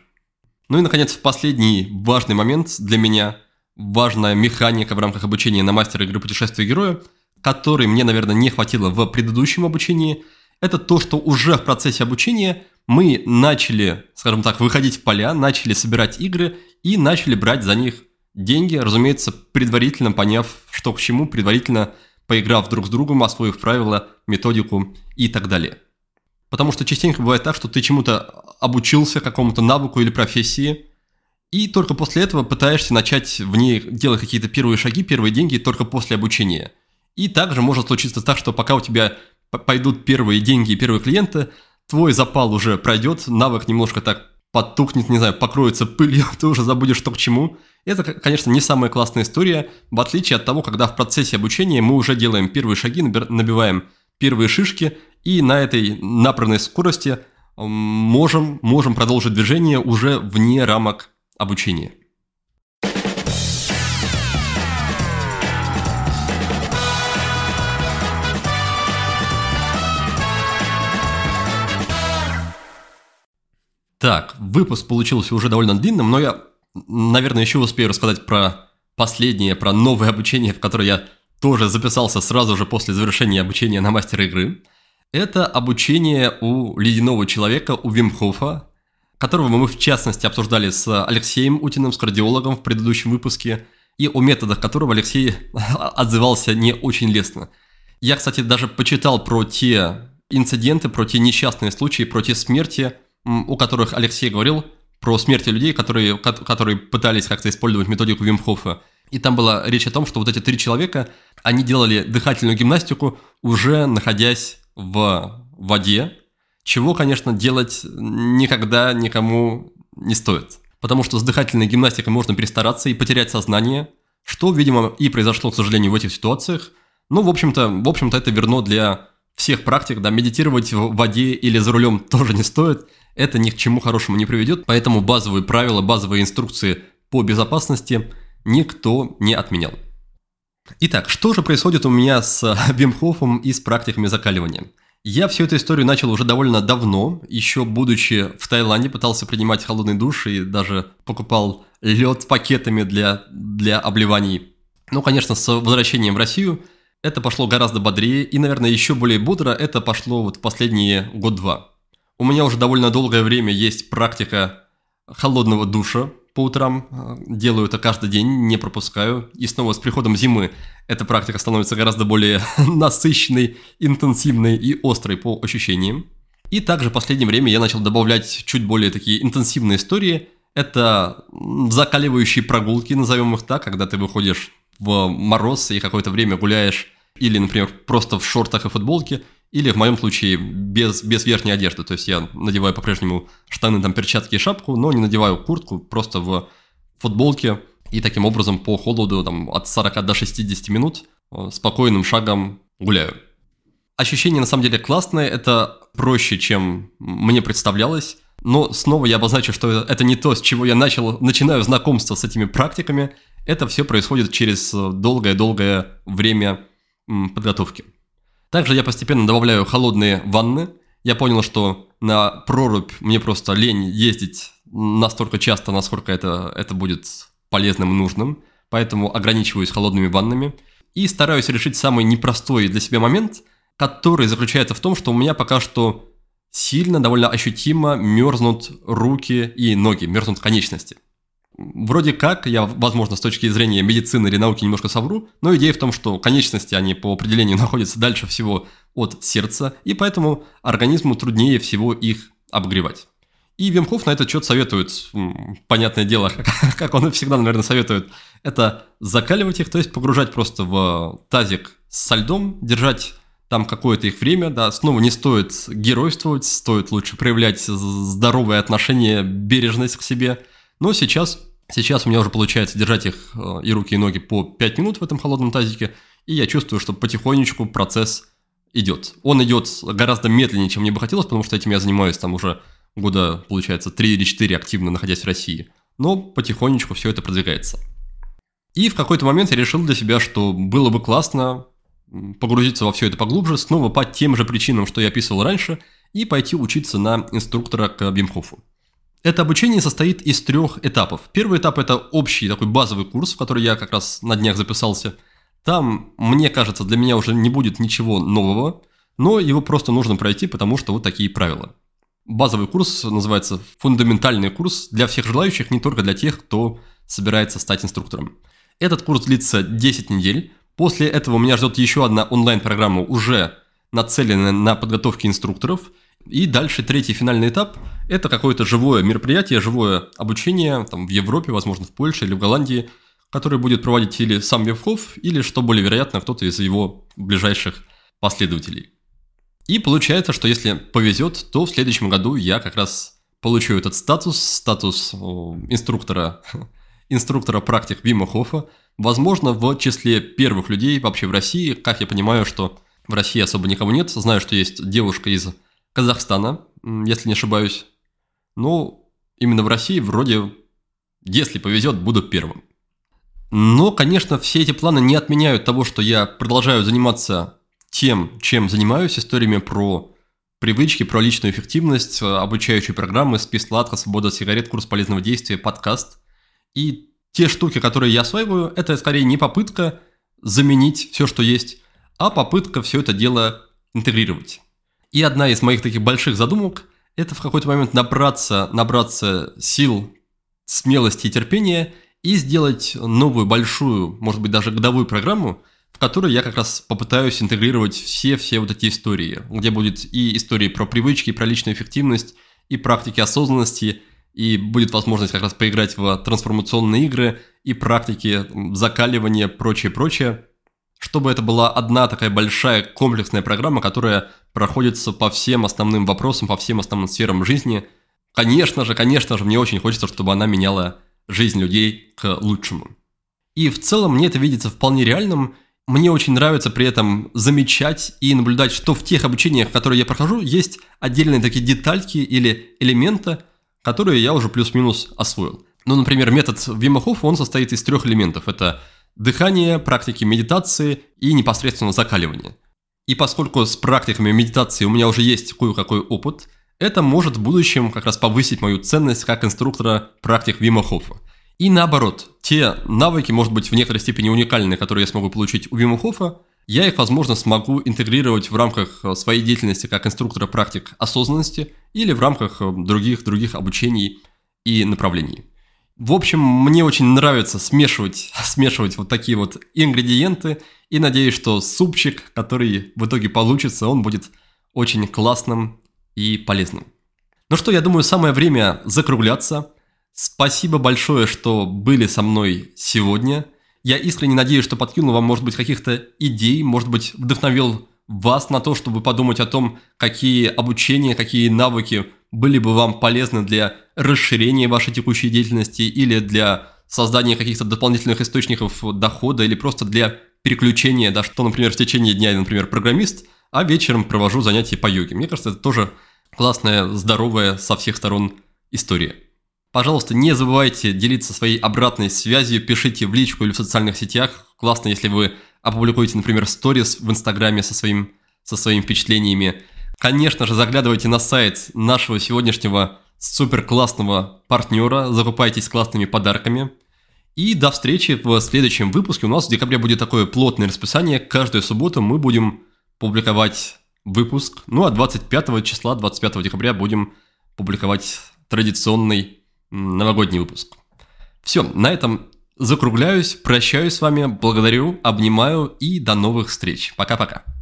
Ну и, наконец, последний важный момент для меня, важная механика в рамках обучения на мастера игры путешествия героя, которой мне, наверное, не хватило в предыдущем обучении, это то, что уже в процессе обучения мы начали, скажем так, выходить в поля, начали собирать игры и начали брать за них деньги, разумеется, предварительно поняв, что к чему, предварительно поиграв друг с другом, освоив правила, методику и так далее. Потому что частенько бывает так, что ты чему-то обучился, какому-то навыку или профессии, и только после этого пытаешься начать в ней делать какие-то первые шаги, первые деньги только после обучения. И также может случиться так, что пока у тебя пойдут первые деньги и первые клиенты, твой запал уже пройдет, навык немножко так подтухнет, не знаю, покроется пылью, [laughs] ты уже забудешь что к чему. Это, конечно, не самая классная история, в отличие от того, когда в процессе обучения мы уже делаем первые шаги, набиваем первые шишки, и на этой набранной скорости можем, можем продолжить движение уже вне рамок обучения. Так, выпуск получился уже довольно длинным, но я, наверное, еще успею рассказать про последнее, про новое обучение, в которое я тоже записался сразу же после завершения обучения на мастера игры. Это обучение у ледяного человека, у Вимхофа, которого мы в частности обсуждали с Алексеем Утиным, с кардиологом в предыдущем выпуске, и о методах которого Алексей [laughs] отзывался не очень лестно. Я, кстати, даже почитал про те инциденты, про те несчастные случаи, про те смерти, у которых Алексей говорил про смерти людей, которые, которые пытались как-то использовать методику Вимхофа. И там была речь о том, что вот эти три человека, они делали дыхательную гимнастику, уже находясь в воде, чего, конечно, делать никогда никому не стоит. Потому что с дыхательной гимнастикой можно перестараться и потерять сознание, что, видимо, и произошло, к сожалению, в этих ситуациях. Ну, в общем-то, в общем-то это верно для всех практик, да, медитировать в воде или за рулем тоже не стоит это ни к чему хорошему не приведет, поэтому базовые правила, базовые инструкции по безопасности никто не отменял. Итак, что же происходит у меня с [laughs] Вимхофом и с практиками закаливания? Я всю эту историю начал уже довольно давно, еще будучи в Таиланде, пытался принимать холодный душ и даже покупал лед пакетами для, для обливаний. Ну, конечно, с возвращением в Россию это пошло гораздо бодрее, и, наверное, еще более бодро это пошло вот в последние год-два. У меня уже довольно долгое время есть практика холодного душа по утрам. Делаю это каждый день, не пропускаю. И снова с приходом зимы эта практика становится гораздо более [laughs] насыщенной, интенсивной и острой по ощущениям. И также в последнее время я начал добавлять чуть более такие интенсивные истории. Это закаливающие прогулки, назовем их так, когда ты выходишь в мороз и какое-то время гуляешь или, например, просто в шортах и футболке – или в моем случае без, без верхней одежды. То есть я надеваю по-прежнему штаны, там, перчатки и шапку, но не надеваю куртку, просто в футболке. И таким образом по холоду там, от 40 до 60 минут э, спокойным шагом гуляю. Ощущение на самом деле классное, это проще, чем мне представлялось. Но снова я обозначу, что это не то, с чего я начал, начинаю знакомство с этими практиками. Это все происходит через долгое-долгое время подготовки. Также я постепенно добавляю холодные ванны. Я понял, что на прорубь мне просто лень ездить настолько часто, насколько это, это будет полезным и нужным. Поэтому ограничиваюсь холодными ваннами. И стараюсь решить самый непростой для себя момент, который заключается в том, что у меня пока что сильно, довольно ощутимо мерзнут руки и ноги, мерзнут конечности. Вроде как, я, возможно, с точки зрения медицины или науки немножко совру, но идея в том, что конечности, они по определению [laughs] находятся дальше всего от сердца, и поэтому организму труднее всего их обогревать. И Вимхоф на этот счет советует, понятное дело, [laughs] как он всегда, наверное, советует, это закаливать их, то есть погружать просто в тазик со льдом, держать там какое-то их время, да, снова не стоит геройствовать, стоит лучше проявлять здоровое отношение, бережность к себе – но сейчас, сейчас у меня уже получается держать их э, и руки, и ноги по 5 минут в этом холодном тазике, и я чувствую, что потихонечку процесс идет. Он идет гораздо медленнее, чем мне бы хотелось, потому что этим я занимаюсь там уже года, получается, 3 или 4 активно находясь в России. Но потихонечку все это продвигается. И в какой-то момент я решил для себя, что было бы классно погрузиться во все это поглубже, снова по тем же причинам, что я описывал раньше, и пойти учиться на инструктора к Бимхофу. Это обучение состоит из трех этапов. Первый этап – это общий такой базовый курс, в который я как раз на днях записался. Там, мне кажется, для меня уже не будет ничего нового, но его просто нужно пройти, потому что вот такие правила. базовый курс, называется фундаментальный курс для всех желающих, не только для тех, кто собирается стать инструктором. Этот курс длится 10 недель. После этого меня ждет еще одна онлайн-программа, уже нацеленная на подготовке инструкторов. И дальше третий финальный этап – это какое-то живое мероприятие, живое обучение там, в Европе, возможно, в Польше или в Голландии, которое будет проводить или сам Вевхов, или, что более вероятно, кто-то из его ближайших последователей. И получается, что если повезет, то в следующем году я как раз получу этот статус, статус инструктора, [laughs] инструктора практик Вима Хофа, возможно, в числе первых людей вообще в России, как я понимаю, что в России особо никого нет, знаю, что есть девушка из Казахстана, если не ошибаюсь, но именно в России вроде, если повезет, буду первым. Но, конечно, все эти планы не отменяют того, что я продолжаю заниматься тем, чем занимаюсь, историями про привычки, про личную эффективность, обучающие программы, спис сладко, свобода сигарет, курс полезного действия, подкаст. И те штуки, которые я осваиваю, это скорее не попытка заменить все, что есть, а попытка все это дело интегрировать. И одна из моих таких больших задумок – это в какой-то момент набраться, набраться сил, смелости и терпения и сделать новую большую, может быть, даже годовую программу – в которой я как раз попытаюсь интегрировать все-все вот эти истории, где будет и истории про привычки, про личную эффективность, и практики осознанности, и будет возможность как раз поиграть в трансформационные игры, и практики закаливания, прочее-прочее, чтобы это была одна такая большая комплексная программа, которая проходится по всем основным вопросам, по всем основным сферам жизни. Конечно же, конечно же, мне очень хочется, чтобы она меняла жизнь людей к лучшему. И в целом мне это видится вполне реальным, мне очень нравится при этом замечать и наблюдать, что в тех обучениях, которые я прохожу, есть отдельные такие детальки или элементы, которые я уже плюс-минус освоил. Ну, например, метод Вима Хоффа, он состоит из трех элементов. Это дыхание, практики медитации и непосредственно закаливание. И поскольку с практиками медитации у меня уже есть кое-какой опыт, это может в будущем как раз повысить мою ценность как инструктора практик Вима Хоффа. И наоборот, те навыки, может быть, в некоторой степени уникальные, которые я смогу получить у Вима Хофа, я их, возможно, смогу интегрировать в рамках э, своей деятельности как инструктора практик осознанности или в рамках э, других, других обучений и направлений. В общем, мне очень нравится смешивать, [laughs] смешивать вот такие вот ингредиенты, и надеюсь, что супчик, который в итоге получится, он будет очень классным и полезным. Ну что, я думаю, самое время закругляться. Спасибо большое, что были со мной сегодня. Я искренне надеюсь, что подкинул вам, может быть, каких-то идей, может быть, вдохновил вас на то, чтобы подумать о том, какие обучения, какие навыки были бы вам полезны для расширения вашей текущей деятельности или для создания каких-то дополнительных источников дохода или просто для переключения, да, что, например, в течение дня я, например, программист, а вечером провожу занятия по йоге. Мне кажется, это тоже классная, здоровая со всех сторон история. Пожалуйста, не забывайте делиться своей обратной связью, пишите в личку или в социальных сетях. Классно, если вы опубликуете, например, сторис в Инстаграме со, своим, со своими впечатлениями. Конечно же, заглядывайте на сайт нашего сегодняшнего супер классного партнера, закупайтесь классными подарками. И до встречи в следующем выпуске. У нас в декабре будет такое плотное расписание. Каждую субботу мы будем публиковать выпуск. Ну а 25 числа, 25 декабря будем публиковать традиционный новогодний выпуск. Все, на этом закругляюсь, прощаюсь с вами, благодарю, обнимаю и до новых встреч. Пока-пока.